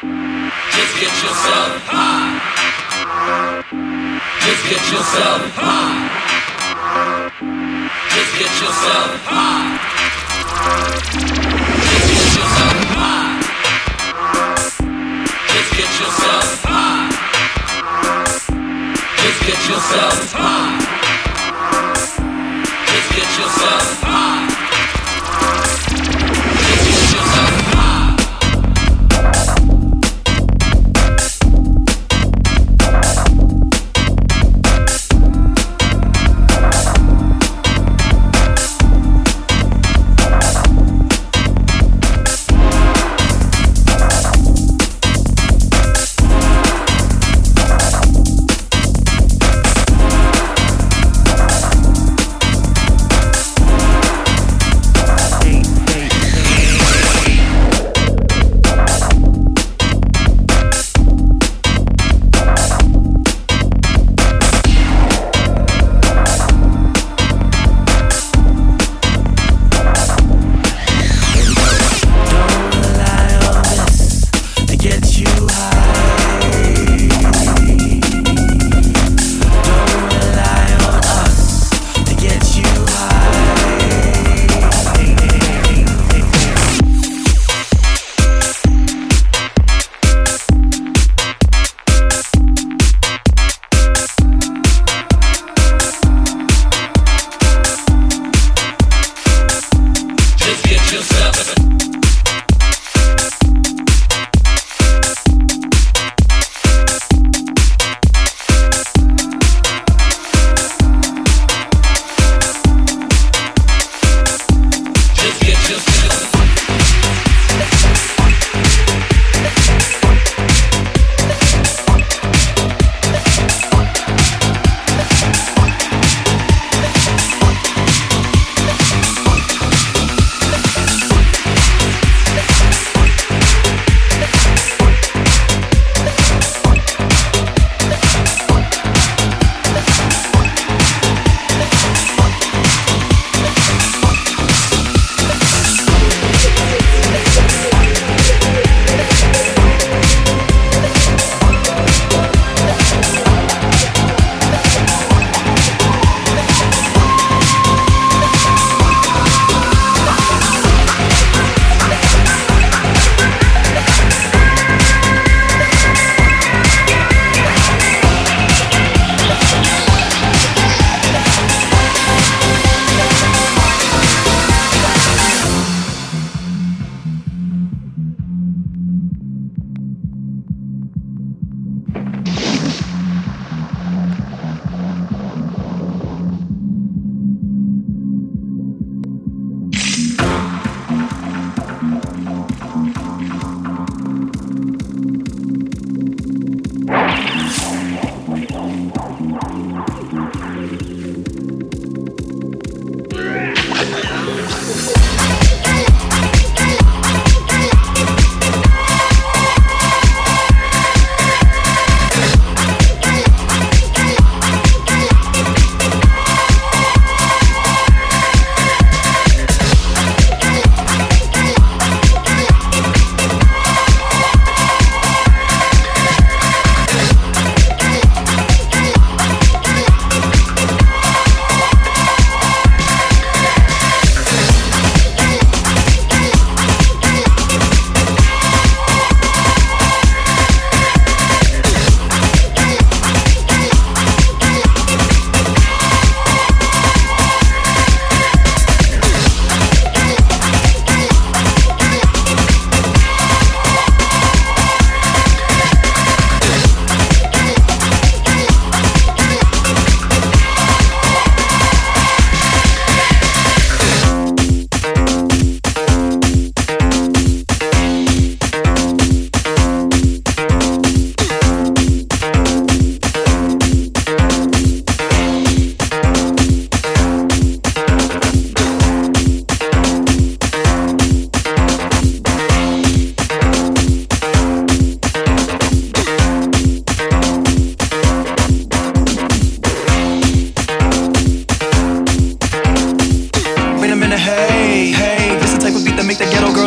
Just get yourself high. Just get yourself high. Just get yourself high. Just get yourself high. Just get yourself high. Just get yourself high. Just get yourself.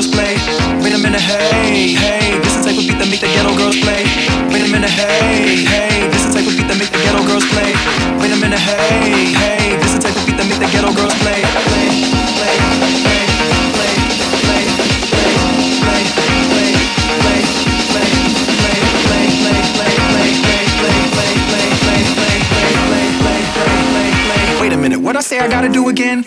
girls play. Wait a minute, hey, hey, this is the type of beat that make the ghetto girls play. Wait a minute, hey, hey, this is the type of beat that make the ghetto girls play. Wait a minute, hey, hey, this is the type of beat that make the ghetto girls play. Wait a minute, what I say I gotta do again?